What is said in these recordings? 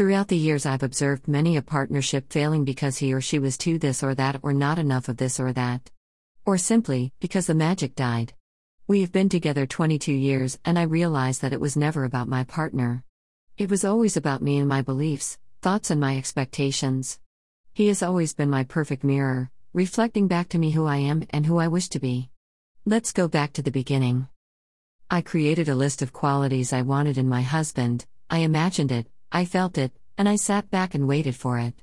Throughout the years, I've observed many a partnership failing because he or she was too this or that, or not enough of this or that. Or simply, because the magic died. We have been together 22 years, and I realized that it was never about my partner. It was always about me and my beliefs, thoughts, and my expectations. He has always been my perfect mirror, reflecting back to me who I am and who I wish to be. Let's go back to the beginning. I created a list of qualities I wanted in my husband, I imagined it, I felt it, and I sat back and waited for it.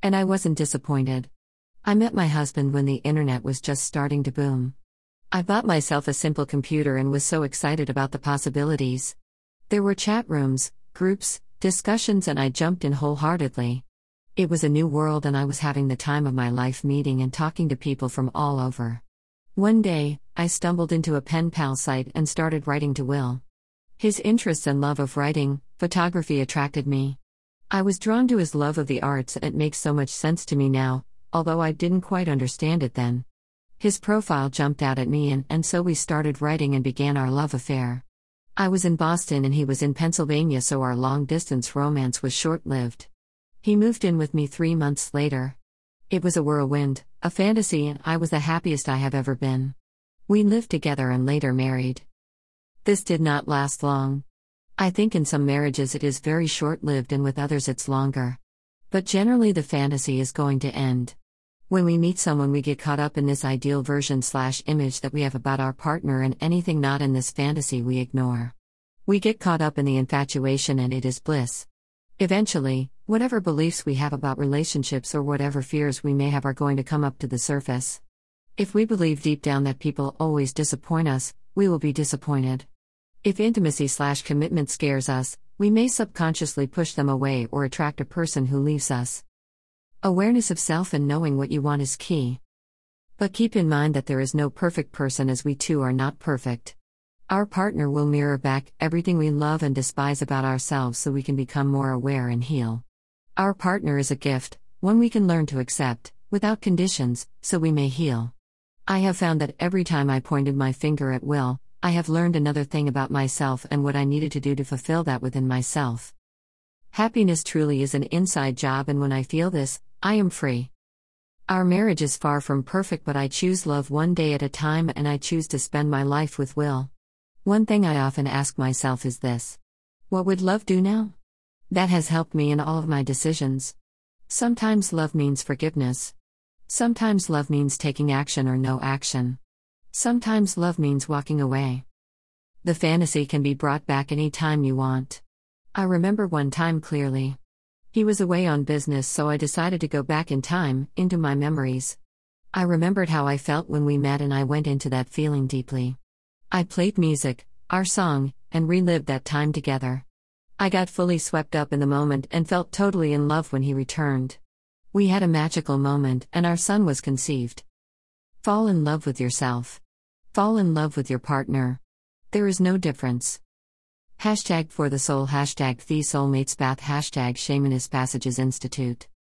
And I wasn't disappointed. I met my husband when the internet was just starting to boom. I bought myself a simple computer and was so excited about the possibilities. There were chat rooms, groups, discussions, and I jumped in wholeheartedly. It was a new world, and I was having the time of my life meeting and talking to people from all over. One day, I stumbled into a pen pal site and started writing to Will. His interests and love of writing, photography attracted me. I was drawn to his love of the arts, and it makes so much sense to me now, although I didn't quite understand it then. His profile jumped out at me, and, and so we started writing and began our love affair. I was in Boston and he was in Pennsylvania, so our long distance romance was short lived. He moved in with me three months later. It was a whirlwind, a fantasy, and I was the happiest I have ever been. We lived together and later married. This did not last long. I think in some marriages it is very short lived and with others it's longer. But generally the fantasy is going to end. When we meet someone, we get caught up in this ideal version slash image that we have about our partner, and anything not in this fantasy we ignore. We get caught up in the infatuation, and it is bliss. Eventually, whatever beliefs we have about relationships or whatever fears we may have are going to come up to the surface. If we believe deep down that people always disappoint us, we will be disappointed. If intimacy slash commitment scares us, we may subconsciously push them away or attract a person who leaves us. Awareness of self and knowing what you want is key. But keep in mind that there is no perfect person as we too are not perfect. Our partner will mirror back everything we love and despise about ourselves so we can become more aware and heal. Our partner is a gift, one we can learn to accept, without conditions, so we may heal. I have found that every time I pointed my finger at Will, I have learned another thing about myself and what I needed to do to fulfill that within myself. Happiness truly is an inside job, and when I feel this, I am free. Our marriage is far from perfect, but I choose love one day at a time and I choose to spend my life with Will. One thing I often ask myself is this What would love do now? That has helped me in all of my decisions. Sometimes love means forgiveness. Sometimes love means taking action or no action. Sometimes love means walking away. The fantasy can be brought back any time you want. I remember one time clearly. He was away on business, so I decided to go back in time, into my memories. I remembered how I felt when we met, and I went into that feeling deeply. I played music, our song, and relived that time together. I got fully swept up in the moment and felt totally in love when he returned. We had a magical moment, and our son was conceived. Fall in love with yourself. Fall in love with your partner. There is no difference. Hashtag for the soul, hashtag the soulmates bath, hashtag Shamanist Passages Institute.